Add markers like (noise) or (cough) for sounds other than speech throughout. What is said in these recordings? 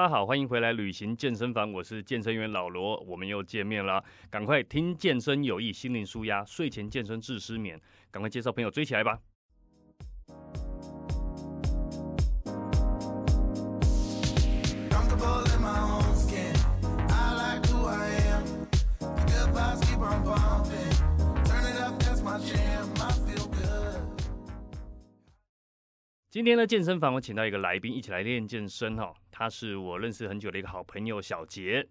大家好，欢迎回来旅行健身房，我是健身员老罗，我们又见面了。赶快听健身有益，心灵舒压，睡前健身治失眠。赶快介绍朋友追起来吧。今天的健身房，我请到一个来宾，一起来练健身哈。他是我认识很久的一个好朋友小杰。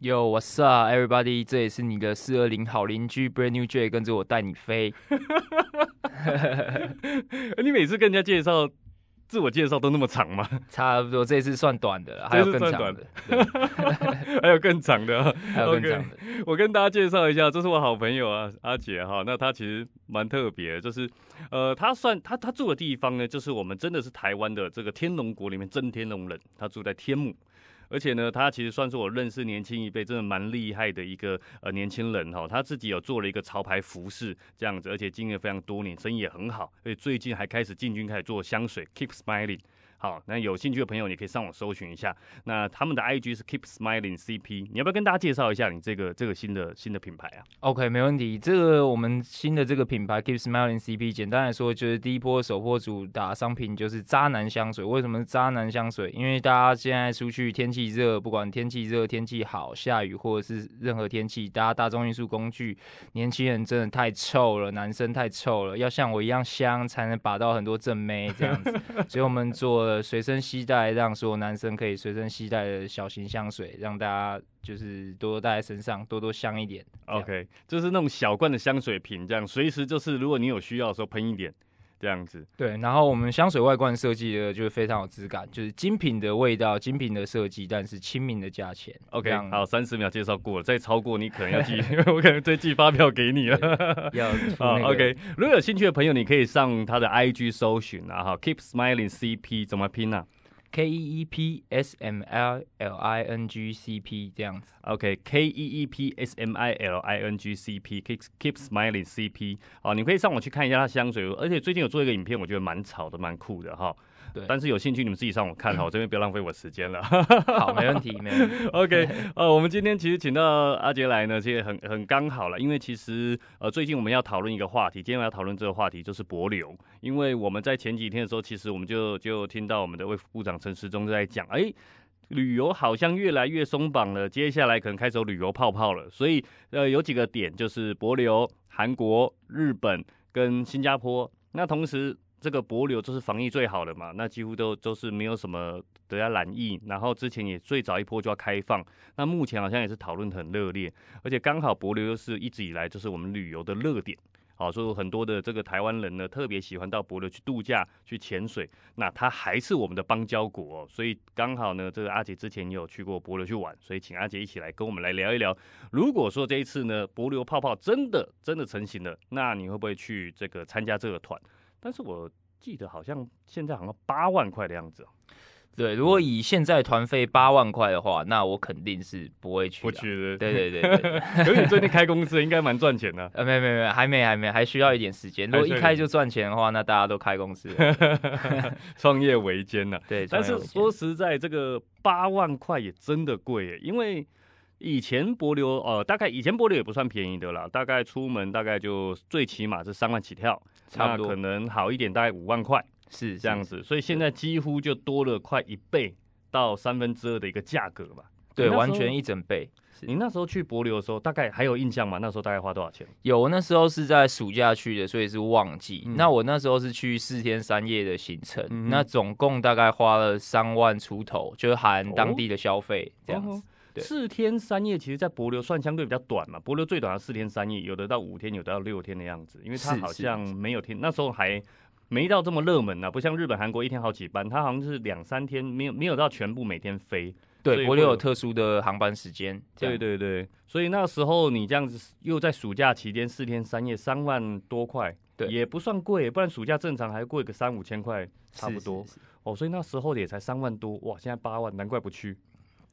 Yo，What's up，everybody？这也是你的四二零好邻居 Brand New J，跟着我带你飞。(laughs) 你每次跟人家介绍。自我介绍都那么长吗？差不多，这次算短的了，(laughs) 还有更长的，还有更长的，还有更长的。我跟大家介绍一下，这是我好朋友啊，阿杰哈。那他其实蛮特别，就是呃，他算他他住的地方呢，就是我们真的是台湾的这个天龙国里面真天龙人，他住在天母。而且呢，他其实算是我认识年轻一辈真的蛮厉害的一个呃年轻人哈。他自己有做了一个潮牌服饰这样子，而且经营非常多年，生意也很好。所以最近还开始进军，开始做香水，Keep Smiling。好，那有兴趣的朋友，你可以上网搜寻一下。那他们的 IG 是 Keep Smiling CP，你要不要跟大家介绍一下你这个这个新的新的品牌啊？OK，没问题。这个我们新的这个品牌 Keep Smiling CP，简单来说就是第一波首波主打商品就是渣男香水。为什么是渣男香水？因为大家现在出去天气热，不管天气热、天气好、下雨或者是任何天气，大家大众运输工具，年轻人真的太臭了，男生太臭了，要像我一样香才能把到很多正妹这样子。所以我们做。随身携带，让所有男生可以随身携带的小型香水，让大家就是多多带在身上，多多香一点。OK，就是那种小罐的香水瓶，这样随时就是如果你有需要的时候喷一点。这样子，对，然后我们香水外观设计的就是非常有质感，就是精品的味道，精品的设计，但是亲民的价钱。OK，好，三十秒介绍过了，再超过你可能要寄，(laughs) 我可能再寄发票给你了。(laughs) 要好，OK，如果有兴趣的朋友，你可以上他的 IG 搜寻啊，哈，Keep Smiling CP 怎么拼呢？K E E P S M L L I N G C P 这样子，OK，K E E P S M I L I N G C P，Keep Keep Smiling C P，哦，你可以上网去看一下它香水，而且最近有做一个影片，我觉得蛮潮的，蛮酷的哈。对，但是有兴趣你们自己上网看哈，(laughs) 我这边不要浪费我时间了。好，(laughs) 没问题，没问题。(laughs) OK，呃，我们今天其实请到阿杰来呢，其实很很刚好了，因为其实呃最近我们要讨论一个话题，今天我要讨论这个话题就是博流，因为我们在前几天的时候，其实我们就就听到我们的卫副部长陈时中在讲，哎，旅游好像越来越松绑了，接下来可能开始有旅游泡泡了，所以呃有几个点就是博流、韩国、日本跟新加坡，那同时。这个博流就是防疫最好的嘛，那几乎都都是没有什么得要染疫，然后之前也最早一波就要开放，那目前好像也是讨论很热烈，而且刚好博流又是一直以来就是我们旅游的热点，好，所以很多的这个台湾人呢特别喜欢到博流去度假、去潜水，那它还是我们的邦交国，所以刚好呢，这个阿杰之前也有去过博流去玩，所以请阿杰一起来跟我们来聊一聊，如果说这一次呢博流泡泡真的真的成型了，那你会不会去这个参加这个团？但是我记得好像现在好像八万块的样子。对，如果以现在团费八万块的话，那我肯定是不会去。不去的。对对对对。而且最近开公司应该蛮赚钱的。呃，没没没，还没还没，还需要一点时间。如果一开就赚钱的话，那大家都开公司。(laughs) 创业维艰呐。对。但是说实在，这个八万块也真的贵，因为。以前博流呃，大概以前博流也不算便宜的啦，大概出门大概就最起码是三万起跳，差不多可能好一点大概五万块，是这样子，所以现在几乎就多了快一倍到三分之二的一个价格吧。对，完全一整倍。你那时候去博流的时候，大概还有印象吗？那时候大概花多少钱？有，那时候是在暑假去的，所以是旺季。那我那时候是去四天三夜的行程，那总共大概花了三万出头，就是含当地的消费这样子。四天三夜，其实，在博流算相对比较短嘛。博流最短要四天三夜，有的到五天，有的到六天的样子。因为它好像没有天，那时候还没到这么热门呢，不像日本、韩国一天好几班，它好像是两三天，没有没有到全部每天飞。对，博流有特殊的航班时间。对对对，所以那时候你这样子又在暑假期间四天三夜，三万多块，对，也不算贵，不然暑假正常还贵个三五千块差不多。哦，所以那时候也才三万多，哇，现在八万，难怪不去。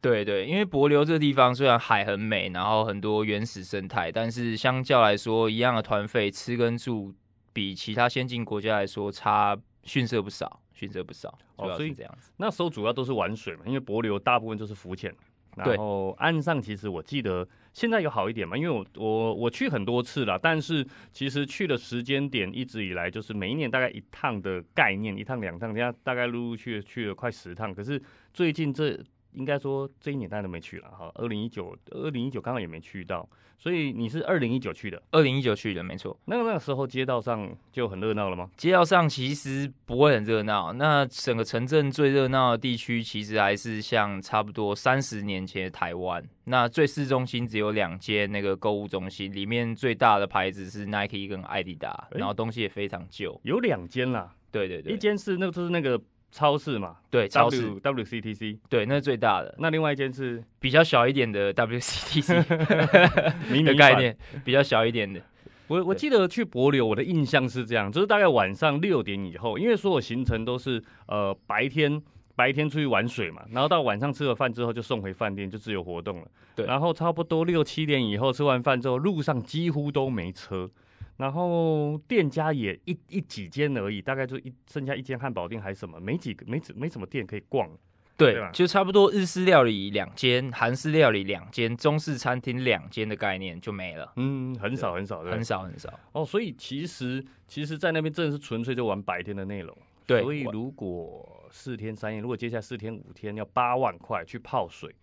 对对，因为博流这个地方虽然海很美，然后很多原始生态，但是相较来说，一样的团费吃跟住比其他先进国家来说差逊色不少。逊色不少。哦，所以这样子，那时候主要都是玩水嘛，因为柏流大部分就是浮潜。然后岸上其实我记得现在有好一点嘛，因为我我我去很多次了，但是其实去的时间点一直以来就是每一年大概一趟的概念，一趟两趟，人家大概陆陆续续去了快十趟，可是最近这。应该说这一年大家都没去了哈，二零一九，二零一九刚好也没去到，所以你是二零一九去的，二零一九去的没错。那那个时候街道上就很热闹了吗？街道上其实不会很热闹，那整个城镇最热闹的地区其实还是像差不多三十年前的台湾。那最市中心只有两间那个购物中心，里面最大的牌子是 Nike 跟艾迪达，然后东西也非常旧。有两间啦，对对对，一间是那个就是那个。超市嘛，对，超市 WCTC，对，那是最大的。那另外一间是比较小一点的 WCTC，(laughs) 的概念比较小一点的。我我记得去柏流，我的印象是这样，就是大概晚上六点以后，因为所有行程都是呃白天白天出去玩水嘛，然后到晚上吃了饭之后就送回饭店，就自由活动了。对，然后差不多六七点以后吃完饭之后，路上几乎都没车。然后店家也一一几间而已，大概就一剩下一间汉堡店还是什么，没几个没没什么店可以逛。对，就差不多日式料理两间，韩式料理两间，中式餐厅两间的概念就没了。嗯，很少很少，很少很少。哦，所以其实其实，在那边真的是纯粹就玩白天的内容。对，所以如果四天三夜，如果接下来四天五天要八万块去泡水，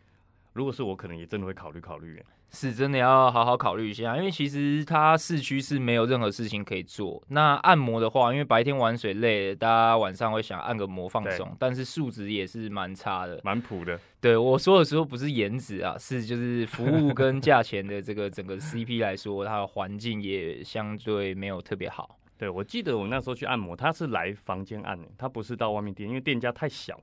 如果是我，可能也真的会考虑考虑。是真的要好好考虑一下，因为其实它市区是没有任何事情可以做。那按摩的话，因为白天玩水累，大家晚上会想按个摩放松，但是素质也是蛮差的，蛮普的。对我说的时候不是颜值啊，是就是服务跟价钱的这个 (laughs) 整个 CP 来说，它的环境也相对没有特别好。对我记得我那时候去按摩，他是来房间按的，他不是到外面店，因为店家太小。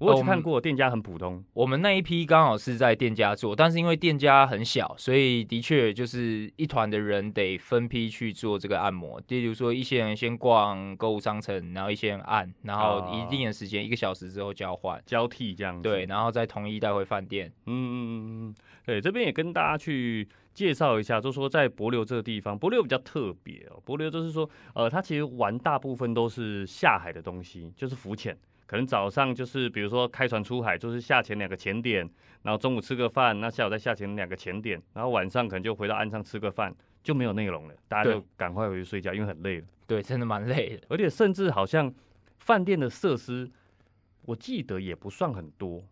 我有看过店家很普通，我们那一批刚好是在店家做，但是因为店家很小，所以的确就是一团的人得分批去做这个按摩。例如说，一些人先逛购物商城，然后一些人按，然后一定的时间，一个小时之后交换交替这样。对，然后再统一带回饭店。嗯嗯嗯嗯，对，这边也跟大家去介绍一下，就说在柏流这个地方，柏流比较特别哦。柏流就是说，呃，它其实玩大部分都是下海的东西，就是浮潜。可能早上就是比如说开船出海，就是下潜两个潜点，然后中午吃个饭，那下午再下潜两个潜点，然后晚上可能就回到岸上吃个饭，就没有内容了，大家就赶快回去睡觉，因为很累了。对，真的蛮累的，而且甚至好像饭店的设施，我记得也不算很多。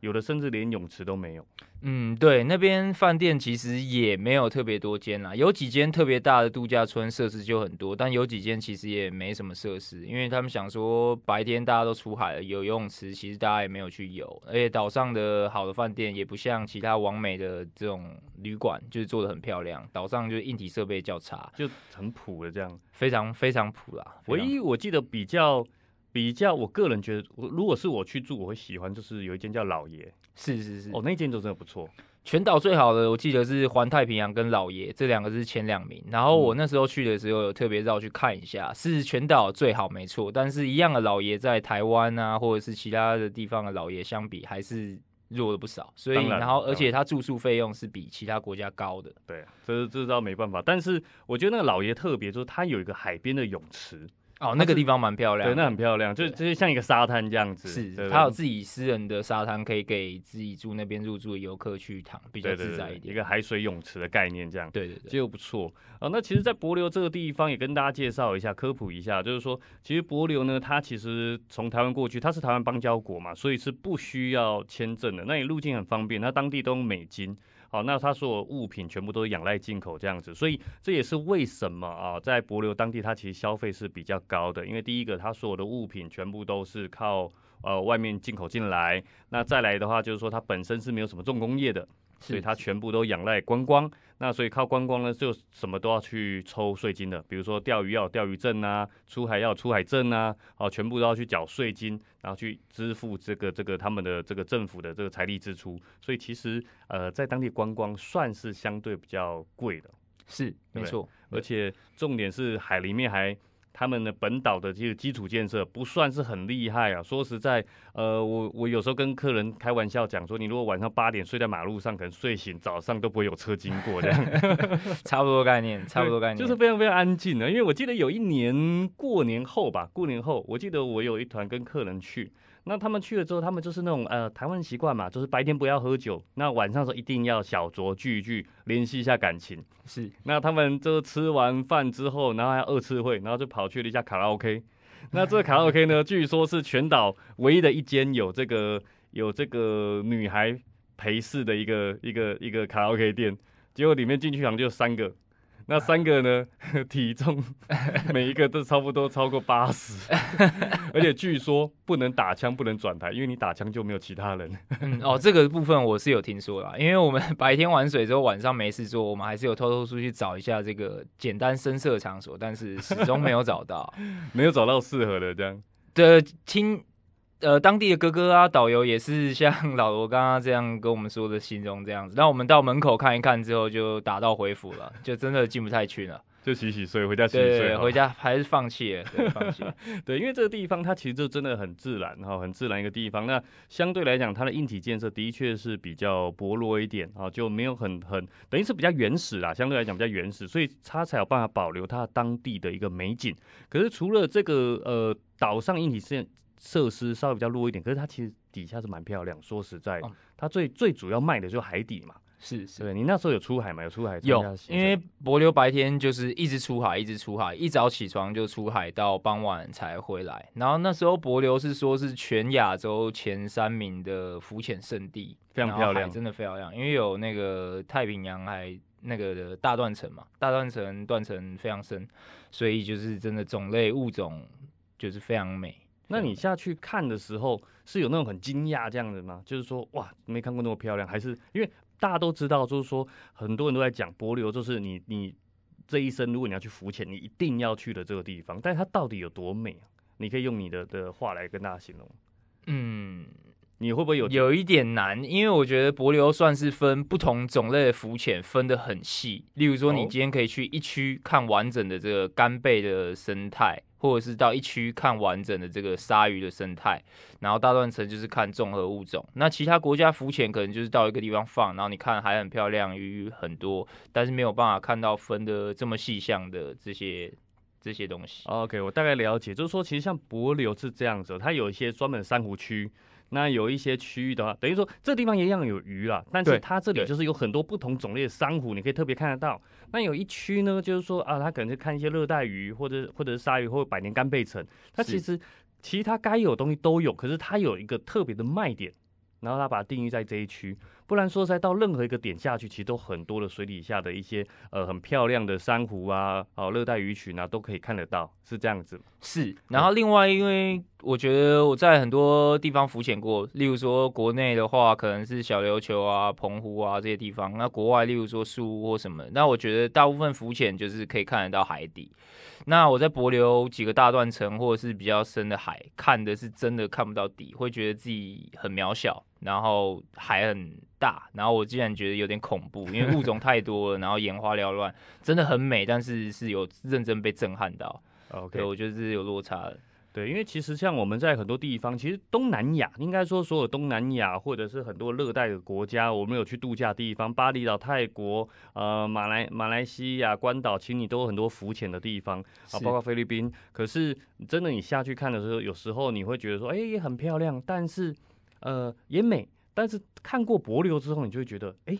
有的甚至连泳池都没有。嗯，对，那边饭店其实也没有特别多间啦，有几间特别大的度假村，设施就很多，但有几间其实也没什么设施，因为他们想说白天大家都出海了，有游泳池，其实大家也没有去游，而且岛上的好的饭店也不像其他完美的这种旅馆，就是做的很漂亮，岛上就是硬体设备较差，就很普的这样，非常非常普啦。唯一我记得比较。比较，我个人觉得，我如果是我去住，我会喜欢，就是有一间叫老爷，是是是，哦，那间就真的不错。全岛最好的，我记得是环太平洋跟老爷这两个是前两名。然后我那时候去的时候，有特别绕去看一下，是全岛最好没错。但是一样的老爷在台湾啊，或者是其他的地方的老爷相比，还是弱了不少。所以，然后而且它住宿费用是比其他国家高的。对，这这倒没办法。但是我觉得那个老爷特别，就是它有一个海边的泳池。哦，那个地方蛮漂亮，对，那很漂亮，就就是像一个沙滩这样子。是，他有自己私人的沙滩，可以给自己住那边入住的游客去躺，比较自在一点。一个海水泳池的概念，这样。对对对，就不错啊。那其实，在柏流这个地方，也跟大家介绍一下，科普一下，就是说，其实柏流呢，它其实从台湾过去，它是台湾邦交国嘛，所以是不需要签证的。那你入境很方便，它当地都用美金。好，那他所有物品全部都是仰赖进口这样子，所以这也是为什么啊，在博流当地，它其实消费是比较高的，因为第一个，它所有的物品全部都是靠呃外面进口进来，那再来的话就是说它本身是没有什么重工业的。所以它全部都仰赖观光，那所以靠观光呢，就什么都要去抽税金的，比如说钓鱼要钓鱼证啊，出海要出海证啊，哦，全部都要去缴税金，然后去支付这个这个他们的这个政府的这个财力支出。所以其实呃，在当地观光算是相对比较贵的，是没错，而且重点是海里面还。他们的本岛的这个基础建设不算是很厉害啊。说实在，呃，我我有时候跟客人开玩笑讲说，你如果晚上八点睡在马路上，可能睡醒早上都不会有车经过这样。(laughs) 差不多概念，差不多概念，就是非常非常安静的。因为我记得有一年过年后吧，过年后，我记得我有一团跟客人去。那他们去了之后，他们就是那种呃台湾习惯嘛，就是白天不要喝酒，那晚上时候一定要小酌聚一聚，联系一下感情。是，那他们就吃完饭之后，然后还二次会，然后就跑去了一家卡拉 OK。那这个卡拉 OK 呢，(laughs) 据说是全岛唯一的一间有这个有这个女孩陪侍的一个一个一个卡拉 OK 店。结果里面进去好像就三个。那三个呢？(laughs) 体重每一个都差不多超过八十，(laughs) 而且据说不能打枪，不能转台，因为你打枪就没有其他人。(laughs) 嗯，哦，这个部分我是有听说啦，因为我们白天玩水之后，晚上没事做，我们还是有偷偷出去找一下这个简单深色场所，但是始终没有找到，没有找到适合的这样。的听。呃，当地的哥哥啊，导游也是像 (laughs) 老罗刚刚这样跟我们说的形容这样子。那我们到门口看一看之后，就打道回府了，就真的进不太去了，(laughs) 就洗洗睡，回家洗洗睡。回家还是放弃了，放弃。(laughs) 对，因为这个地方它其实就真的很自然哈，很自然一个地方。那相对来讲，它的硬体建设的确是比较薄弱一点啊，就没有很很等于是比较原始啦，相对来讲比较原始，所以它才有办法保留它当地的一个美景。可是除了这个呃岛上硬体建设施稍微比较弱一点，可是它其实底下是蛮漂亮。说实在，它最最主要卖的就是海底嘛。是是，对你那时候有出海吗？有出海？有，因为柏流白天就是一直出海，一直出海，一早起床就出海，到傍晚才回来。然后那时候柏流是说是全亚洲前三名的浮潜圣地，非常漂亮，真的非常漂亮。因为有那个太平洋海那个的大断层嘛，大断层断层非常深，所以就是真的种类物种就是非常美。那你下去看的时候，是有那种很惊讶这样的吗？就是说，哇，没看过那么漂亮，还是因为大家都知道，就是说，很多人都在讲柏流，就是你你这一生如果你要去浮潜，你一定要去的这个地方。但是它到底有多美啊？你可以用你的的话来跟大家形容。嗯。你会不会有有一点难？因为我觉得柏流算是分不同种类的浮潜分得很细。例如说，你今天可以去一区看完整的这个干贝的生态，或者是到一区看完整的这个鲨鱼的生态。然后大断层就是看综合物种。那其他国家浮潜可能就是到一个地方放，然后你看海很漂亮，鱼很多，但是没有办法看到分的这么细项的这些这些东西。OK，我大概了解，就是说其实像帛流是这样子，它有一些专门珊瑚区。那有一些区域的话，等于说这地方一样有鱼啊，但是它这里就是有很多不同种类的珊瑚，你可以特别看得到。那有一区呢，就是说啊，它可能是看一些热带鱼，或者或者是鲨鱼，或者百年干贝层。它其实其他该有的东西都有，可是它有一个特别的卖点，然后它把它定义在这一区。不然说在到任何一个点下去，其实都很多的水底下的一些呃很漂亮的珊瑚啊，哦热带鱼群啊都可以看得到，是这样子。是，然后另外因为我觉得我在很多地方浮潜过，例如说国内的话可能是小琉球啊、澎湖啊这些地方，那国外例如说树屋或什么，那我觉得大部分浮潜就是可以看得到海底。那我在柏流几个大断层或者是比较深的海，看的是真的看不到底，会觉得自己很渺小，然后海很。大，然后我竟然觉得有点恐怖，因为物种太多了，然后眼花缭乱，真的很美，但是是有认真被震撼到。OK，我觉得是有落差的。对，因为其实像我们在很多地方，其实东南亚应该说所有东南亚或者是很多热带的国家，我们有去度假地方，巴厘岛、泰国、呃马来马来西亚、关岛，其实你都有很多浮潜的地方啊，包括菲律宾。可是真的你下去看的时候，有时候你会觉得说，哎，也很漂亮，但是呃也美。但是看过柏流之后，你就会觉得，哎，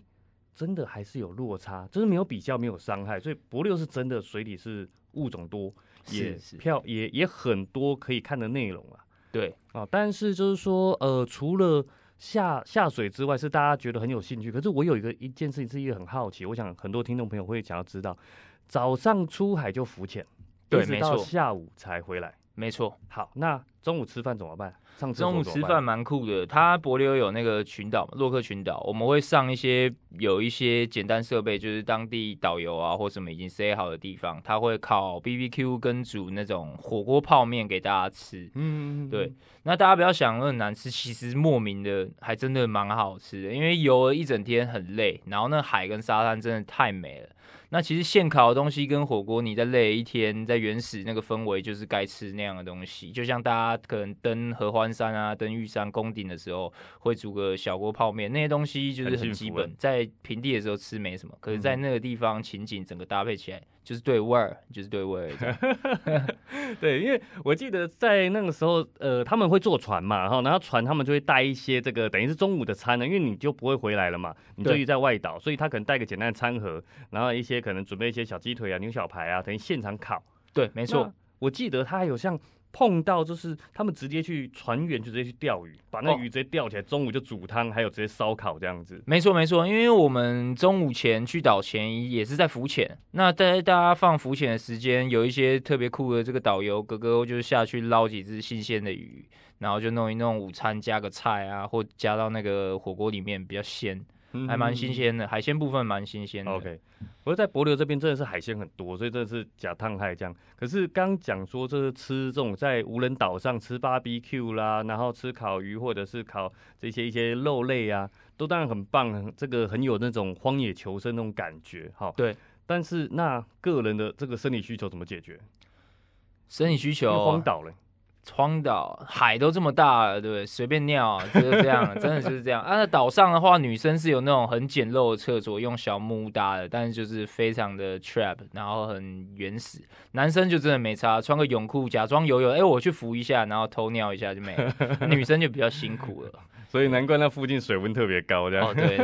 真的还是有落差，就是没有比较，没有伤害。所以柏流是真的水里是物种多，也漂，也也很多可以看的内容啊。对啊，但是就是说，呃，除了下下水之外，是大家觉得很有兴趣。可是我有一个一件事情是一个很好奇，我想很多听众朋友会想要知道，早上出海就浮潜，对，没错，下午才回来。没错，好，那中午吃饭怎么办？上中午吃饭蛮酷的，它柏流有那个群岛嘛，洛克群岛，我们会上一些有一些简单设备，就是当地导游啊或什么已经 say 好的地方，他会烤 B B Q 跟煮那种火锅泡面给大家吃。嗯，对。那大家不要想很难吃，其实莫名的还真的蛮好吃的，因为游了一整天很累，然后那海跟沙滩真的太美了。那其实现烤的东西跟火锅，你在累一天，在原始那个氛围，就是该吃那样的东西。就像大家可能登合欢山啊、登玉山宫顶的时候，会煮个小锅泡面，那些东西就是很基本，在平地的时候吃没什么。可是，在那个地方情景整个搭配起来。就是对味儿，就是对味儿。(laughs) 对，因为我记得在那个时候，呃，他们会坐船嘛，然后然后船他们就会带一些这个等于是中午的餐呢，因为你就不会回来了嘛，你就在外岛，所以他可能带个简单的餐盒，然后一些可能准备一些小鸡腿啊、牛小排啊，等于现场烤。对，没错。我记得他还有像。碰到就是他们直接去船员就直接去钓鱼，把那鱼直接钓起来，中午就煮汤，还有直接烧烤这样子。没错没错，因为我们中午前去岛前也是在浮潜，那在大家放浮潜的时间，有一些特别酷的这个导游哥哥就是下去捞几只新鲜的鱼，然后就弄一弄午餐，加个菜啊，或加到那个火锅里面比较鲜。还蛮新鲜的，海鲜部分蛮新鲜的。OK，我在博流这边真的是海鲜很多，所以真的是假烫海这样。可是刚讲说，这是吃这种在无人岛上吃 BBQ 啦，然后吃烤鱼或者是烤这些一些肉类啊，都当然很棒，这个很有那种荒野求生那种感觉。哈，对。但是那个人的这个生理需求怎么解决？生理需求，荒岛嘞。荒岛海都这么大了，对不对？随便尿 (laughs) 就是这样，真的就是这样。啊，那岛上的话，女生是有那种很简陋的厕所，用小木屋搭的，但是就是非常的 trap，然后很原始。男生就真的没差，穿个泳裤假装游泳，哎，我去扶一下，然后偷尿一下就没了。女生就比较辛苦了。所以难怪那附近水温特别高，这样。哦，对，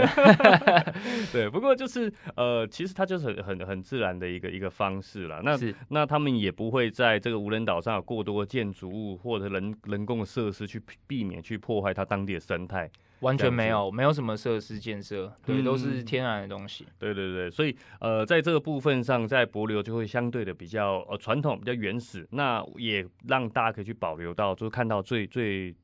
(laughs) 对。不过就是呃，其实它就是很很很自然的一个一个方式了。那那他们也不会在这个无人岛上有过多建筑物或者人人工的设施去避免去破坏它当地的生态。完全没有，没有什么设施建设，对，都是天然的东西。对对对，所以呃，在这个部分上，在柏流就会相对的比较呃传统，比较原始。那也让大家可以去保留到，就是看到最最。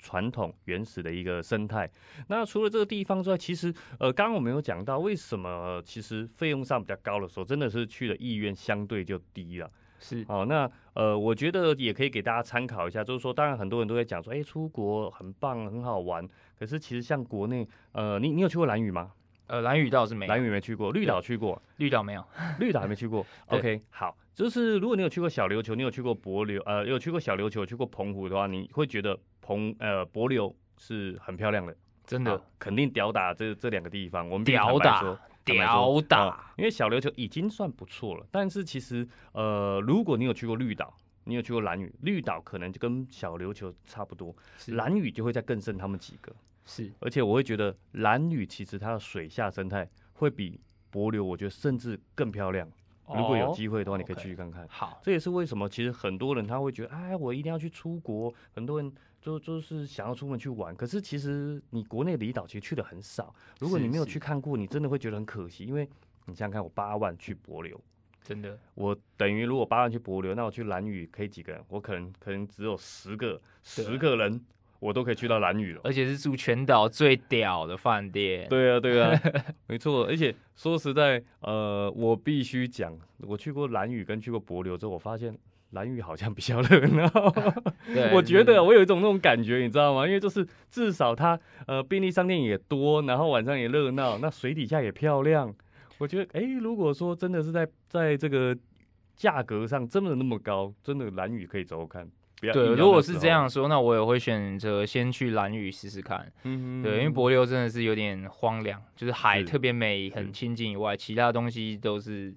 传统原始的一个生态。那除了这个地方之外，其实呃，刚刚我们有讲到，为什么其实费用上比较高的时候，真的是去的意愿相对就低了。是哦，那呃，我觉得也可以给大家参考一下，就是说，当然很多人都在讲说，哎，出国很棒，很好玩。可是其实像国内，呃，你你有去过蓝屿吗？呃，蓝屿倒是没，蓝屿没去过，绿岛去过，绿岛没有，绿岛还没去过。(laughs) OK，好，就是如果你有去过小琉球，你有去过柏流，呃，有去过小琉球，去过澎湖的话，你会觉得。澎呃柏流是很漂亮的，真的肯定吊打这这两个地方。我们吊打吊打，因为小琉球已经算不错了。但是其实呃，如果你有去过绿岛，你有去过蓝屿，绿岛可能就跟小琉球差不多，蓝屿就会再更胜他们几个。是，而且我会觉得蓝屿其实它的水下生态会比柏流，我觉得甚至更漂亮。如果有机会的话，你可以去看看。好，这也是为什么其实很多人他会觉得，哎，我一定要去出国。很多人。就就是想要出门去玩，可是其实你国内离岛其实去的很少。如果你没有去看过，你真的会觉得很可惜。因为你想想看，我八万去柏流，真的，我等于如果八万去柏流，那我去蓝屿可以几个人？我可能可能只有十个，十个人我都可以去到蓝屿了。而且是住全岛最屌的饭店。对啊，对啊，(laughs) 没错。而且说实在，呃，我必须讲，我去过蓝屿跟去过柏流之后，我发现。蓝屿好像比较热闹，(laughs) 我觉得我有一种那种感觉，你知道吗？因为就是至少它呃便利商店也多，然后晚上也热闹，那水底下也漂亮。我觉得哎，如果说真的是在在这个价格上真的那么高，真的蓝屿可以走看。对，如果是这样说，那我也会选择先去蓝屿试试看。嗯，对，因为柏流真的是有点荒凉，就是海特别美，很清静以外，其他东西都是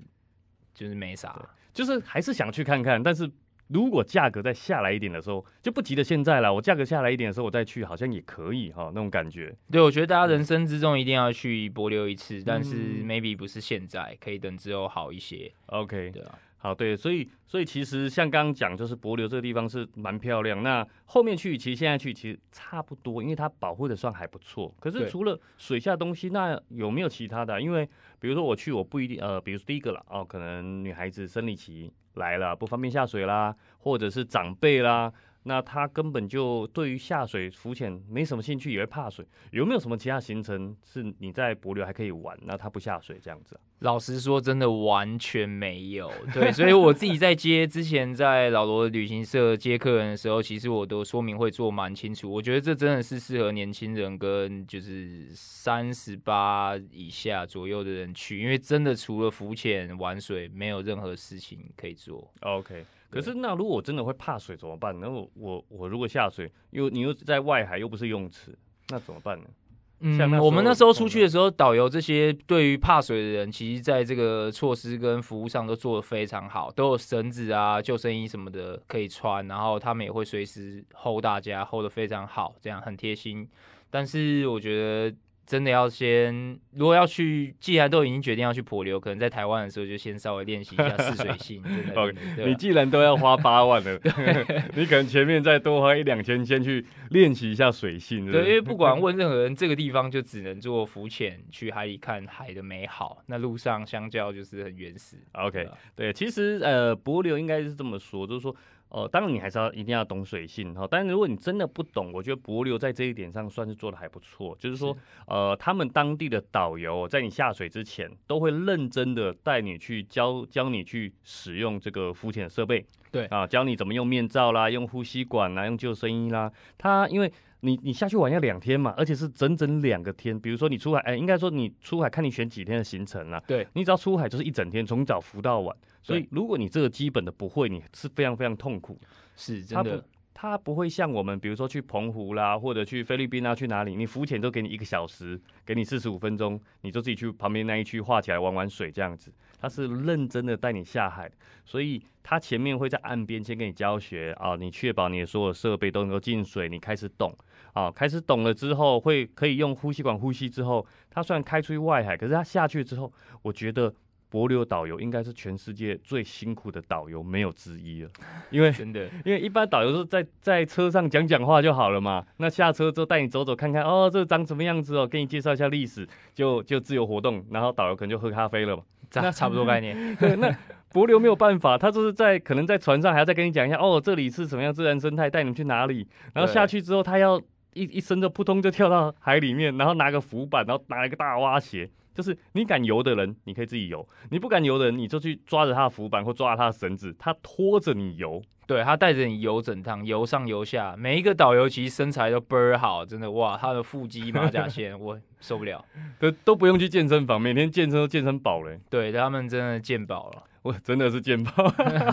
就是没啥。就是还是想去看看，但是如果价格再下来一点的时候，就不急着现在了。我价格下来一点的时候，我再去好像也可以哈，那种感觉。对，我觉得大家人生之中一定要去柏流一次，但是 maybe 不是现在，可以等之后好一些。OK，对啊。好，对，所以所以其实像刚刚讲，就是柏流这个地方是蛮漂亮。那后面去，其实现在去其实差不多，因为它保护的算还不错。可是除了水下东西，那有没有其他的？因为比如说我去，我不一定呃，比如说第一个了哦，可能女孩子生理期来了不方便下水啦，或者是长辈啦，那他根本就对于下水浮潜没什么兴趣，也会怕水。有没有什么其他行程是你在柏流还可以玩，那他不下水这样子？老实说，真的完全没有。对，所以我自己在接之前在老罗旅行社接客人的时候，其实我都说明会做蛮清楚。我觉得这真的是适合年轻人跟就是三十八以下左右的人去，因为真的除了浮潜玩水，没有任何事情可以做。OK。可是那如果我真的会怕水怎么办？那我我我如果下水，又你又在外海，又不是泳池，那怎么办呢？嗯，我们那时候出去的时候，导游这些对于怕水的人，其实在这个措施跟服务上都做得非常好，都有绳子啊、救生衣什么的可以穿，然后他们也会随时 hold 大家 hold 得非常好，这样很贴心。但是我觉得。真的要先，如果要去，既然都已经决定要去普流，可能在台湾的时候就先稍微练习一下试水性。(laughs) 你既然都要花八万了，(laughs) (laughs) 你可能前面再多花一两千，先去练习一下水性。对，因为不管问任何人，这个地方就只能做浮潜，去海里看海的美好。那路上相较就是很原始。OK，对，其实呃，柏流应该是这么说，就是说。哦，当然你还是要一定要懂水性哈。但是如果你真的不懂，我觉得博流在这一点上算是做的还不错。就是说，呃，他们当地的导游在你下水之前，都会认真的带你去教教你去使用这个浮潜设备。对啊，教你怎么用面罩啦，用呼吸管啦，用救生衣啦。他因为你你下去玩要两天嘛，而且是整整两个天。比如说你出海，哎，应该说你出海看你选几天的行程啦。对，你只要出海就是一整天，从早浮到晚。所以，如果你这个基本的不会，你是非常非常痛苦。是真的，他不会像我们，比如说去澎湖啦，或者去菲律宾啊，去哪里，你浮潜都给你一个小时，给你四十五分钟，你就自己去旁边那一区画起来玩玩水这样子。他是认真的带你下海，所以他前面会在岸边先给你教学啊，你确保你的所有设备都能够进水，你开始懂啊，开始懂了之后，会可以用呼吸管呼吸之后，他虽然开出去外海，可是他下去之后，我觉得。柏流导游应该是全世界最辛苦的导游，没有之一了。因为真的，因为一般导游是在在车上讲讲话就好了嘛。那下车之后带你走走看看，哦，这长什么样子哦，给你介绍一下历史，就就自由活动。然后导游可能就喝咖啡了嘛。那差不多概念。那柏流没有办法，他就是在可能在船上还要再跟你讲一下，哦，这里是什么样自然生态，带你们去哪里。然后下去之后，他要一一伸就扑通就跳到海里面，然后拿个浮板，然后拿一个大蛙鞋。就是你敢游的人，你可以自己游；你不敢游的人，你就去抓着他的浮板或抓着他的绳子，他拖着你游。对他带着你游整趟，游上游下，每一个导游其实身材都倍儿好，真的哇，他的腹肌马甲线 (laughs) 我受不了，都都不用去健身房，每天健身都健身饱了。对他们真的健饱了。我真的是健跑，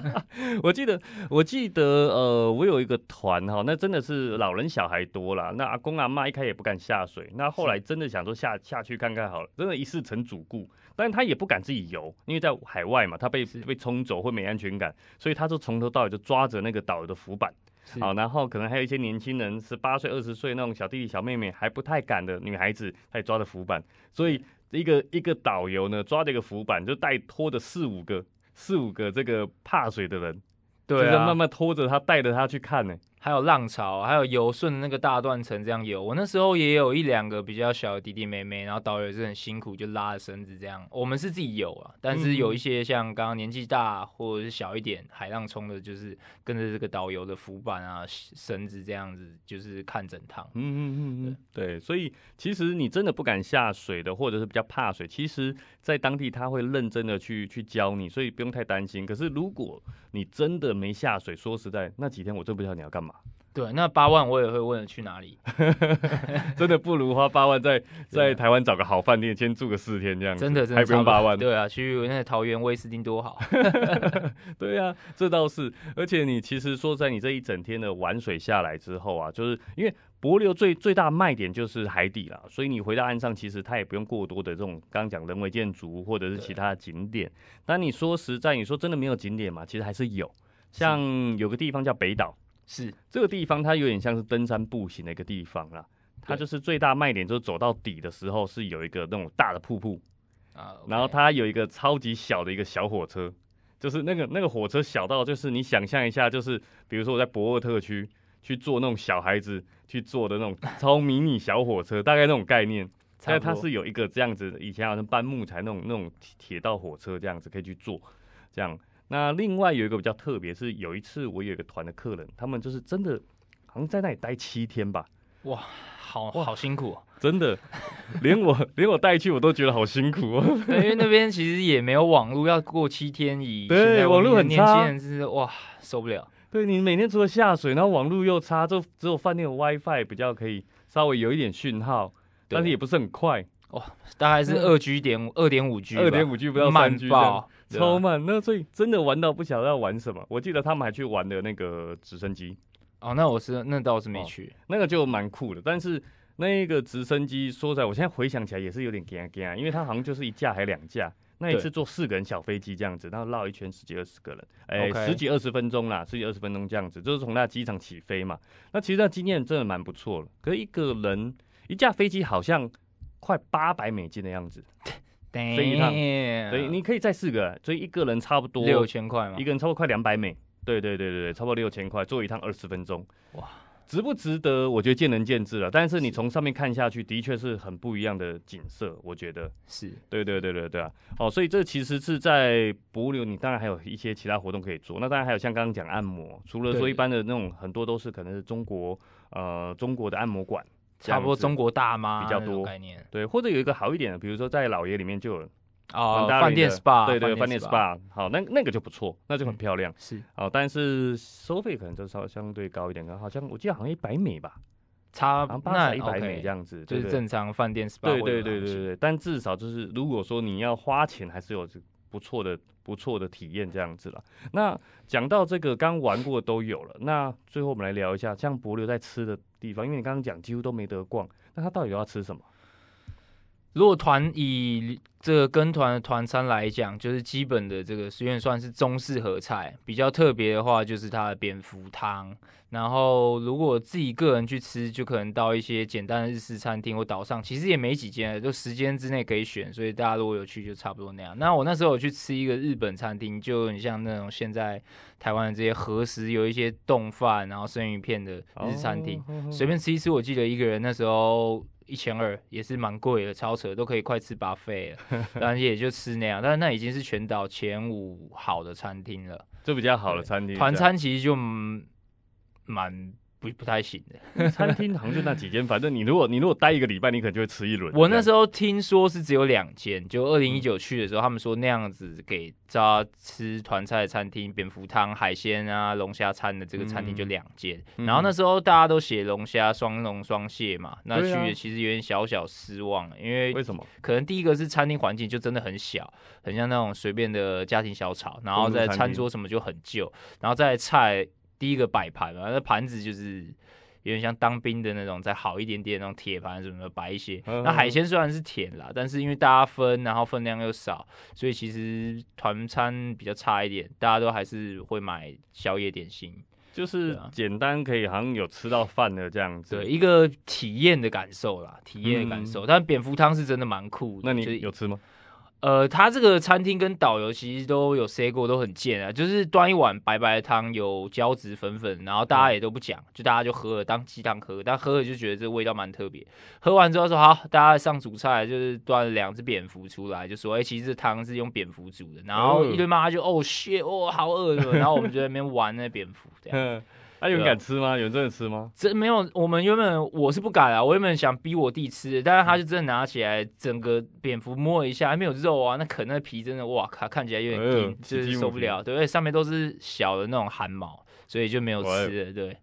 (laughs) 我记得，我记得，呃，我有一个团哈，那真的是老人小孩多了，那阿公阿妈一开始也不敢下水，那后来真的想说下下去看看好了，真的一试成主顾，但是他也不敢自己游，因为在海外嘛，他被被冲走会没安全感，所以他就从头到尾就抓着那个导游的浮板，好，然后可能还有一些年轻人，十八岁、二十岁那种小弟弟小妹妹还不太敢的女孩子，她也抓着浮板，所以一个一个导游呢，抓着一个浮板就带拖着四五个。四五个这个怕水的人，对啊，慢慢拖着他，带着他去看呢。还有浪潮，还有游顺那个大断层这样游。我那时候也有一两个比较小的弟弟妹妹，然后导游也是很辛苦，就拉着绳子这样。我们是自己游啊，但是有一些像刚刚年纪大或者是小一点海浪冲的，就是跟着这个导游的浮板啊、绳子这样子，就是看整趟。嗯嗯嗯嗯，对。所以其实你真的不敢下水的，或者是比较怕水，其实在当地他会认真的去去教你，所以不用太担心。可是如果你真的没下水，说实在，那几天我真不知道你要干嘛。对，那八万我也会问去哪里，(laughs) 真的不如花八万在 (laughs) 在台湾找个好饭店，先住个四天这样，真的还不用八万。对啊，去那桃园威斯汀多好。(laughs) 对啊，这倒是。而且你其实说在你这一整天的玩水下来之后啊，就是因为柏流最最大卖点就是海底了，所以你回到岸上，其实它也不用过多的这种刚刚讲人为建筑或者是其他的景点。但你说实在，你说真的没有景点嘛？其实还是有，像有个地方叫北岛。是这个地方，它有点像是登山步行的一个地方啦。它就是最大卖点，就是走到底的时候是有一个那种大的瀑布啊，然后它有一个超级小的一个小火车，就是那个那个火车小到就是你想象一下，就是比如说我在博尔特区去坐那种小孩子去坐的那种超迷你小火车，大概那种概念。但它是有一个这样子，以前好像搬木材那种那种铁道火车这样子可以去坐，这样。那另外有一个比较特别，是有一次我有一个团的客人，他们就是真的好像在那里待七天吧，哇好好辛苦、哦，真的，连我连我带去我都觉得好辛苦哦。对因为那边其实也没有网络，要过七天以对网络很差年轻人是哇受不了。对你每天除了下水，然后网络又差，就只有饭店的 WiFi 比较可以稍微有一点讯号，但是也不是很快。哦，大概是嗯二 G 点五、二点五 G、二点五 G 不到慢三 G 超慢。那所以真的玩到不晓得要玩什么。我记得他们还去玩的那个直升机，哦，那我是那倒是没哦去。那个就蛮酷的。但是那个直升机说实在，我现在回想起来也是有点尴尬，因为它好像就是一架还两架。那一对次坐四个人小飞机这样子，然后绕一圈十几二十个人，哎、十几二十分钟啦，十几二十分钟这样子，就是从那机场起飞嘛。那其实那经验真的蛮不错了。可是一个人一架飞机好像快八百美金的样子，飞一趟对对，你可以载四个，所以一个人差不多六千块嘛一，个人差不多快两百美，对对对对对，差不多六千块，坐一趟二十分钟，哇，值不值得？我觉得见仁见智了。但是你从上面看下去，的确是很不一样的景色，我觉得。是对对对对对啊！哦，所以这其实是在博流，你当然还有一些其他活动可以做。那当然还有像刚刚讲按摩，除了说一般的那种，很多都是可能是中国呃中国的按摩馆，差不多中国大妈比较多。概念。对，或者有一个好一点的，比如说在老爷里面就有哦，Mandarin 饭店 SPA，对对，饭店 SPA，好，那那个就不错，那就很嗯漂亮。是。好，但是收费可能就稍相对高一点，好像我记得好像一百美吧，差八那十一百美这样子，就是正常饭店 SPA 对对对对对，但至少就是如果说你要花钱，还是有这不错的不错的体验这样子了。那讲到这个刚玩过的都有了，那最后我们来聊一下，像博留在吃的地方，因为你刚刚讲几乎都没得逛，那他到底要吃什么？如果团以这个跟团的团餐来讲，就是基本的这个虽然算是中式合菜，比较特别的话就是它的蝙蝠汤。然后如果自己个人去吃，就可能到一些简单的日式餐厅或岛上，其实也没几间，就时间之内可以选，所以大家如果有去就差不多那样。那我那时候有去吃一个日本餐厅，就很像那种现在台湾的这些和食 (laughs) 有一些冻饭，然后生鱼片的日餐厅。哦随便吃一吃，我记得一个人那时候一千二，也是蛮贵的，超扯，都可以快吃巴菲了。(laughs) 当然也就吃那样，但是那已经是全岛前五好的餐厅了。就比较好的餐厅，团餐其实就嗯蛮不不太行的。餐厅好像就那几间，反正你如果你如果待一个礼拜，你可能就会吃一轮。我那时候候听说是只有两间，就二零一嗯九去的时候，他们说那样子给大家吃团菜的餐厅，蝙蝠汤、海鲜啊、龙虾餐的这个餐厅就嗯两间。嗯然后那时候大家都写龙虾双龙双蟹嘛，那去的其实有点小小失望，因为为什么？可能第一个是餐厅环境就真的很小，很像那种随便的家庭小炒，然后在餐桌什么就很旧，然后在菜第一个摆盘嘛，那盘子就是有点像当兵的那种，再好一点点那种铁盘什么的摆一些。嗯那海鲜虽然是甜啦，但是因为大家分，然后分量又少，所以其实团餐比较差一点，大家都还是会买宵夜点心。就是简单可以好像有吃到饭的这样子。对，，一个体验的感受啦，体验的感受。但蝙蝠汤是真的蛮酷的。那你有吃吗？呃，他这个餐厅跟导游其实都有 say 过，都很贱啊，就是端一碗白白的汤，有胶质粉粉，然后大家也都不讲，就大家就喝了当鸡汤喝，但喝了就觉得这个味道蛮特别。喝完之后说好，大家上主菜，就是端了两只蝙蝠出来，就说哎、其实这汤是用蝙蝠煮的，然后一堆妈妈就哦 shit，哦好饿的，然后我们就在那边玩那蝙蝠这样。(laughs) 嗯，啊，有人敢吃吗？有人真的吃吗？真没有，我们原本我是不敢啊，我原本想逼我弟吃，但是他就真的拿起来，整个蝙蝠摸了一下，还没有肉啊，那啃那皮真的哇靠，看起来有点硬，就是受不了，对，而且上面都是小的那种汗毛，所以就没有吃了，对，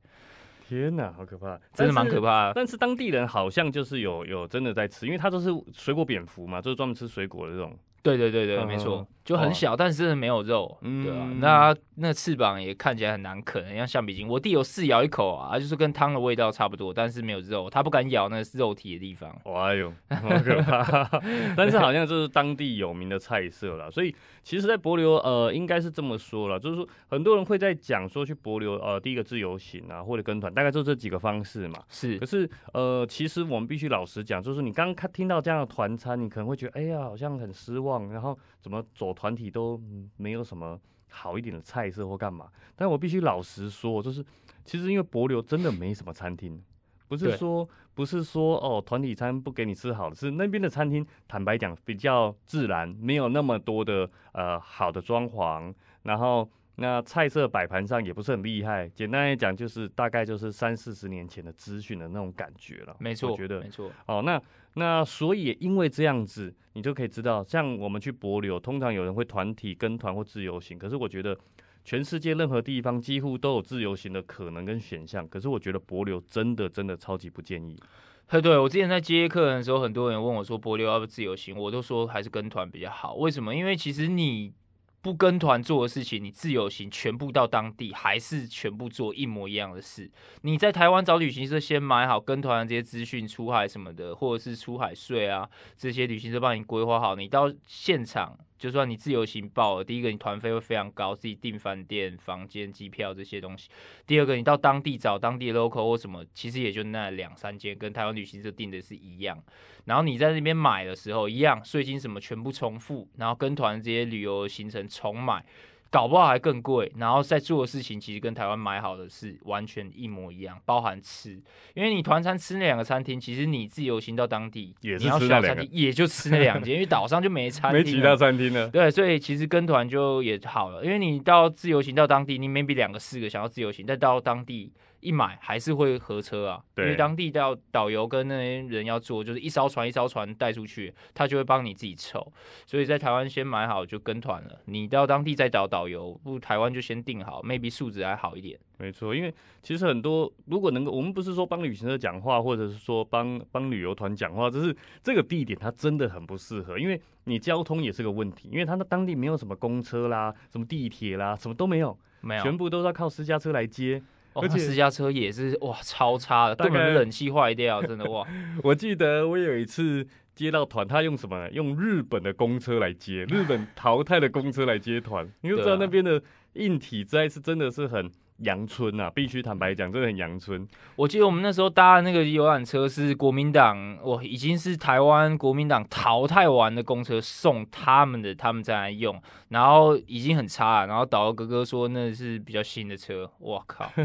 天呐，好可怕！真的蛮可怕。怕的。但是当地人好像就是有有真的在吃，因为他都是水果蝙蝠嘛，就是专门吃水果的这种。对对对对，嗯没错，就很小，但是真的没有肉，对啊、嗯那那翅膀也看起来很难啃，像橡皮筋。我弟有试咬一口啊，就是跟汤的味道差不多，但是没有肉，他不敢咬那个肉体的地方。哎呦，(laughs) 好可怕！(laughs) 但是好像就是当地有名的菜色了，所以其实，在博流呃，应该是这么说了，就是说很多人会在讲说去博流呃，第一个自由行啊，或者跟团，大概就这几个方式嘛。是可是呃，其实我们必须老实讲，就是你刚刚看听到这样的团餐，你可能会觉得，哎呀，好像很失望，然后怎么走团体都嗯没有什么好一点的菜色或干嘛。但我必须老实说，就是其实因为博流真的没什么餐厅，不是说不是说哦团体餐不给你吃好的，是那边的餐厅坦白讲比较自然，没有那么多的呃好的装潢，然后。那菜色摆盘上也不是很厉害，简单来讲就是大概就是三四十年前的资讯的那种感觉了。没错，我觉得没错。哦，那那所以因为这样子，你就可以知道，像我们去博流，通常有人会团体跟团或自由行，可是我觉得全世界任何地方几乎都有自由行的可能跟选项，可是我觉得博流真的真的超级不建议。(laughs) 嘿，对我之前在接客人的时候，很多人问我说博流要不要自由行，我都说还是跟团比较好。为什么？因为其实你。不跟团做的事情，你自由行全部到当地还是全部做一模一样的事。你在台湾找旅行社，先买好跟团的这些资讯、出海什么的，或者是出海税啊，这些旅行社帮你规划好。你到现场。就算你自由行报了，第一个你团费会非常高，自己订饭店、房间、机票这些东西。第二个，你到当地找当地 local 或什么，其实也就那两三间，跟台湾旅行社订的是一样。然后你在那边买的时候，一样税金什么全部重复，然后跟团这些旅游行程重买。搞不好还更贵，然后在做的事情其实跟台湾买好的是完全一模一样，包含吃，因为你团餐吃那两个餐厅，其实你自由行到当地也是吃那两厅，也就吃那两间，(laughs) 因为岛上就没餐厅，没其他餐厅了。对，所以其实跟团就也好了，因为你到自由行到当地，你 maybe 两个四个想要自由行，但到当地。一买还是会合车啊，因为当地要导游跟那些人要做，就是一艘船一艘船带出去，他就会帮你自己凑。所以在台湾先买好就跟团了，你到当地再找导游，不台湾就先定好，maybe 素质还好一点。没错，因为其实很多如果能够，我们不是说帮旅行社讲话，或者是说帮帮旅游团讲话，只是这个地点它真的很不适合，因为你交通也是个问题，因为它的当地没有什么公车啦，什么地铁啦，什么都没有，没有，全部都是要靠私家车来接。而且私家车也是哇，超差的，根本冷气坏掉，真的哇！(laughs) 我记得我有一次接到团，他用什么？用日本的公车来接，日本淘汰的公车来接团，你就知道那边的硬体在是真的是很。阳春啊，必须坦白讲，真的很阳春。我记得我们那时候搭的那个游览车是国民党，我，已经是台湾国民党淘汰完的公车送他们的，他们再来用，然后已经很差了。然后导游哥哥说那是比较新的车，我靠！(laughs)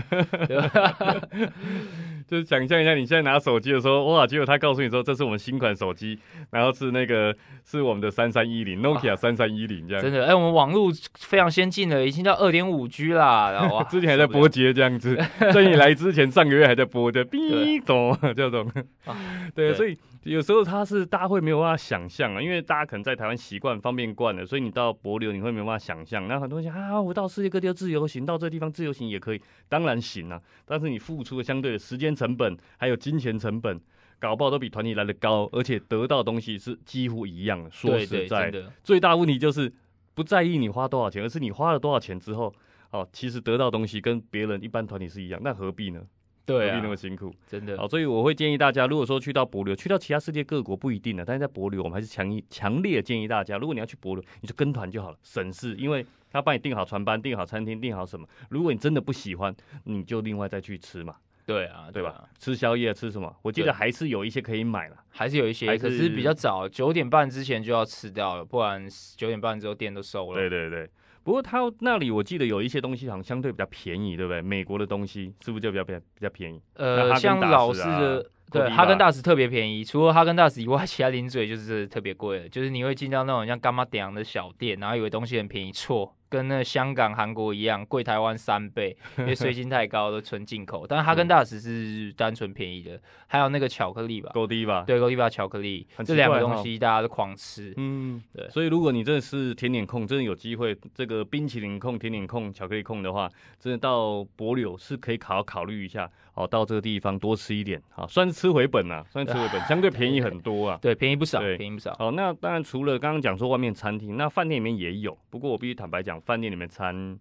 就是想象一下，你现在拿手机的时候，哇，结果他告诉你说这是我们新款手机，然后是那个是我们的三三一零，Nokia 三三一零这样。真的，哎，我们网络非常先进了，已经到二点五 G 啦，然后 (laughs) 之前还在。在播接这样子，(laughs) 在你来之前上个月还在播的，哔咚这种，(laughs) 对，所以有时候他是大家会没有办法想象啊，因为大家可能在台湾习惯方便惯了，所以你到博流你会没有办法想象。那很多人想啊，我到世界各地自由行，到这地方自由行也可以，当然行啊，但是你付出的相对的时间成本还有金钱成本，搞不好都比团体来的高，而且得到的东西是几乎一样。说实在的，最大问题就是不在意你花多少钱，而是你花了多少钱之后。哦，其实得到东西跟别人一般团体是一样，那何必呢？对，何必那么辛苦？真的。好，所以我会建议大家，如果说去到博流，去到其他世界各国不一定的，但是在博流，我们还是强硬、强烈建议大家，如果你要去博流，你就跟团就好了，省事，因为他帮你订好船班、订好餐厅、订好什么。如果你真的不喜欢，你就另外再去吃嘛。对啊，对吧？吃宵夜吃什么？我记得还是有一些可以买了，还是有一些，可是比较早，九点半之前就要吃掉了，不然九点半之后店都收了。对对对。不过他那里我记得有一些东西好像相对比较便宜，对不对？美国的东西是不是就比较便比较便宜？呃，像老式的，对，哈根达斯特别便宜，除了哈根达斯以外，其他零嘴就是特别贵了。就是你会进到那种像干妈点的小店，然后以为东西很便宜，错。跟那香港、韩国一样贵台湾三倍，因为税金太高，都纯进口。但是哈根达斯是单纯便宜的，还有那个巧克力吧，高低吧，对，高低吧巧克力，这两个东西大家都狂吃。嗯，对。所以如果你真的是甜点控，真的有机会，这个冰淇淋控、甜点控、巧克力控的话，真的到博柳是可以考考虑一下。哦，到这个地方多吃一点，好，算是吃回本啊，算是吃回本，(laughs) 相对便宜很多啊。对，便宜不少，便宜不少。好，那当然除了刚刚讲说外面餐厅，那饭店里面也有。不过我必须坦白讲，饭店里面餐，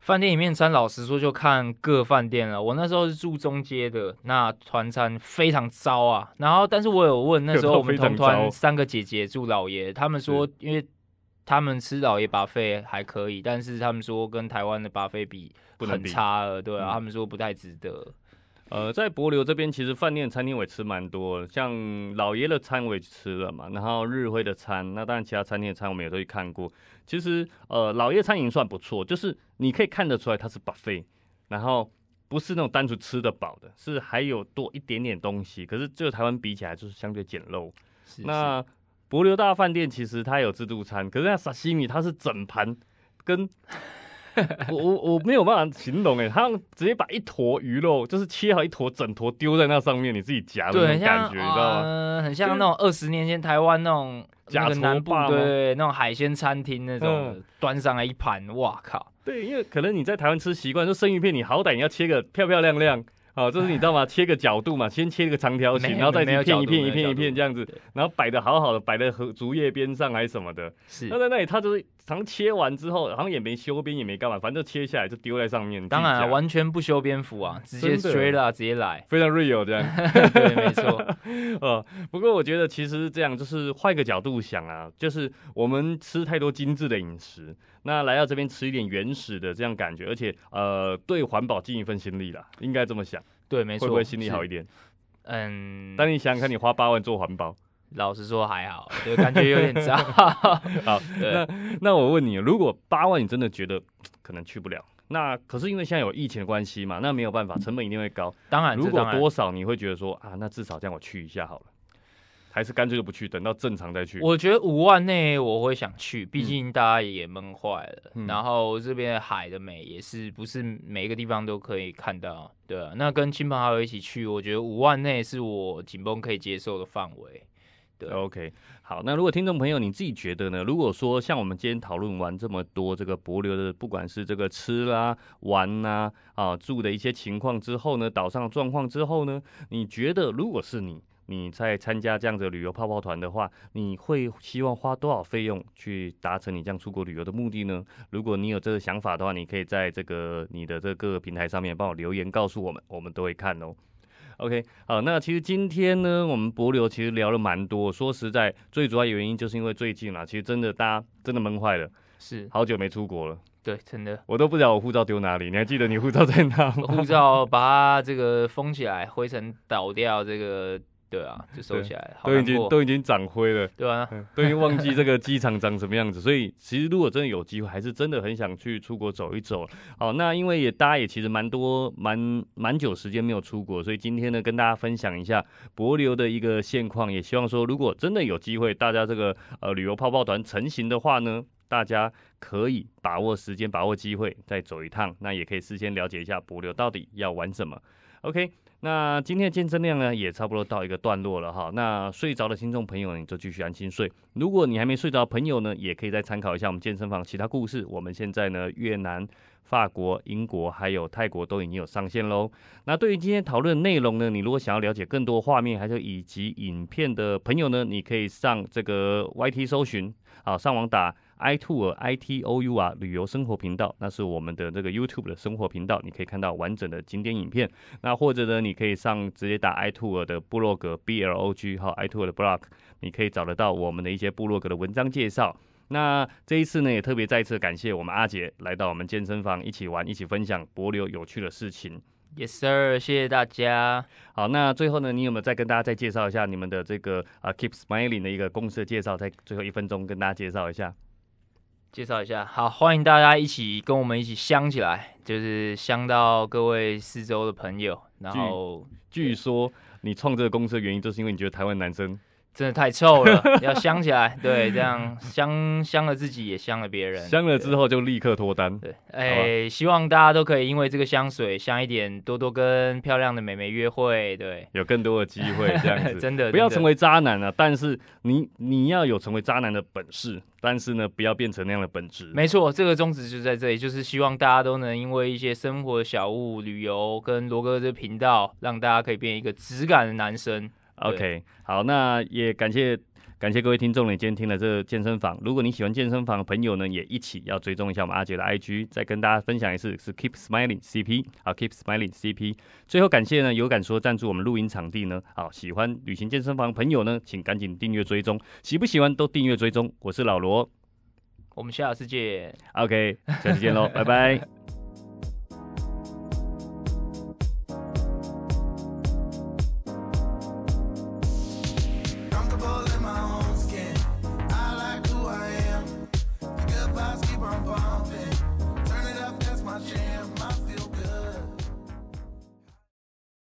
饭店里面餐，老实说就看各饭店了。我那时候是住中街的，那团餐非常糟啊。然后，但是我有问那时候 (laughs) 我们同团三个姐姐住老爷，他们说，因为他们吃老爷巴费还可以，但是他们说跟台湾的巴费比很差了，对啊，他们说不太值得。呃，在博流这边，其实饭店餐厅我也吃蛮多，像老爷的餐我也吃了嘛，然后日辉的餐，那当然其他餐厅的餐我们也都去看过。其实，呃，老爷餐饮算不错，就是你可以看得出来它是 buffet，然后不是那种单纯吃得饱的，是还有多一点点东西。可是这个台湾比起来就是相对简陋。是那博流大饭店其实它有自助餐，可是那沙西米它是整盘跟。(laughs) 我我我没有办法形容哎，他直接把一坨鱼肉就是切好一坨整坨丢在那上面，你自己夹的那种感觉，你知道吗？很像那种二十年前台湾那种假南部部对那种海鲜餐厅那种端上来一盘，哇靠！对，因为可能你在台湾吃习惯，就生鱼片，你好歹你要切个漂漂亮亮。哦，就是你知道吗？(laughs) 切个角度嘛，先切一个长条形，然后再一片一片一片一片这样子，然后摆的好好的，摆在和竹叶边上还是什么的。是，那在那里他就是常切完之后，好像也没修边也没干嘛，反正就切下来就丢在上面。当然完全不修边幅啊，直接追啦，直接来，非常 real 这样。对，(laughs) 没错。呃，(laughs) 不过我觉得其实这样就是换个角度想啊，就是我们吃太多精致的饮食，那来到这边吃一点原始的这样感觉，而且呃对环保尽一份心力啦，应该这么想。对，没错，会不会心里好一点？嗯，但你想想看，你花八万做环保，老实说还好，对，感觉有点渣。(laughs) 好，(laughs) 那那我问你，如果八万你真的觉得可能去不了，那可是因为现在有疫情的关系嘛，那没有办法，成本一定会高。当然，如果多少你会觉得说啊，那至少这样我去一下好了。还是干脆就不去，等到正常再去。我觉得五万内我会想去，毕竟大家也闷坏了。然后这边海的美也是不是每一个地方都可以看到，对啊。那跟亲朋好友一起去，我觉得五万内是我紧绷可以接受的范围。，OK，好。那如果听众朋友你自己觉得呢？如果说像我们今天讨论完这么多这个博流的，不管是这个吃啦、玩呐、啊住的一些情况之后呢，岛上状况之后呢，你觉得如果是你？你在参加这样的旅游泡泡团的话，你会希望花多少费用去达成你这样出国旅游的目的呢？如果你有这个想法的话，你可以在这个你的这个平台上面帮我留言告诉我们，我们都会看哦。OK，好，那其实今天呢，我们博流其实聊了蛮多。说实在，最主要原因就是因为最近啊，其实真的大家真的闷坏了，是好久没出国了。对，真的，我都不知道我护照丢哪里。你还记得你护照在哪吗？护照把它这个封起来，灰尘倒掉，这个。对啊，就收起来，都已经都已经长灰了，对啊，都已经忘记这个机场长什么样子。所以其实如果真的有机会，还是真的很想去出国走一走。好，那因为也大家也其实蛮多蛮蛮久时间没有出国，所以今天呢跟大家分享一下博流的一个现况。也希望说，如果真的有机会，大家这个呃旅游泡泡团成型的话呢，大家可以把握时间，把握机会再走一趟。那也可以事先了解一下博流到底要玩什么。OK。那今天的健身量呢，也差不多到一个段落了哈。那睡着的听众朋友，你就继续安心睡。如果你还没睡着，朋友呢，也可以再参考一下我们健身房其他故事。我们现在呢，越南、法国、英国还有泰国都已经有上线喽。那对于今天讨论内容呢，你如果想要了解更多画面，还有以及影片的朋友呢，你可以上这个 YT 搜寻，啊，上网打。I tour i t o u 啊，旅游生活频道，那是我们的这个 YouTube 的生活频道，你可以看到完整的景点影片。那或者呢，你可以上直接打 i tour 的部落格 b l o g 哈 i tour 的 blog，你可以找得到我们的一些部落格的文章介绍。那这一次呢，也特别再次感谢我们阿杰来到我们健身房一起玩，一起分享博流有趣的事情。Yes sir，谢谢大家。好，那最后呢，你有没有再跟大家再介绍一下你们的这个啊 Keep Smiling 的一个公司的介绍，在最后一分钟跟大家介绍一下。介绍一下，好，欢迎大家一起跟我们一起香起来，就是香到各位四周的朋友。然后，据说你创这个公司的原因，就是因为你觉得台湾男生。真的太臭了，(laughs) 要香起来。对，这样香香了自己，也香了别人。香了之后就立刻脱单。对，哎，希望大家都可以因为这个香水香一点，多多跟漂亮的美眉约会。对，有更多的机会这样子。(laughs) 真的，不要成为渣男啊！但是你你要有成为渣男的本事，但是呢，不要变成那样的本质。没错，这个宗旨就在这里，就是希望大家都能因为一些生活小物、旅游跟罗哥的频道，让大家可以变一个质感的男生。OK，好，那也感谢感谢各位听众，你今天听了这个健身房。如果你喜欢健身房的朋友呢，也一起要追踪一下我们阿杰的 IG，再跟大家分享一次是 Keep Smiling CP 好 Keep Smiling CP。最后感谢呢有感说赞助我们录音场地呢，好喜欢旅行健身房朋友呢，请赶紧订阅追踪，喜不喜欢都订阅追踪。我是老罗，我们下次见。OK，下次见喽，(laughs) 拜拜。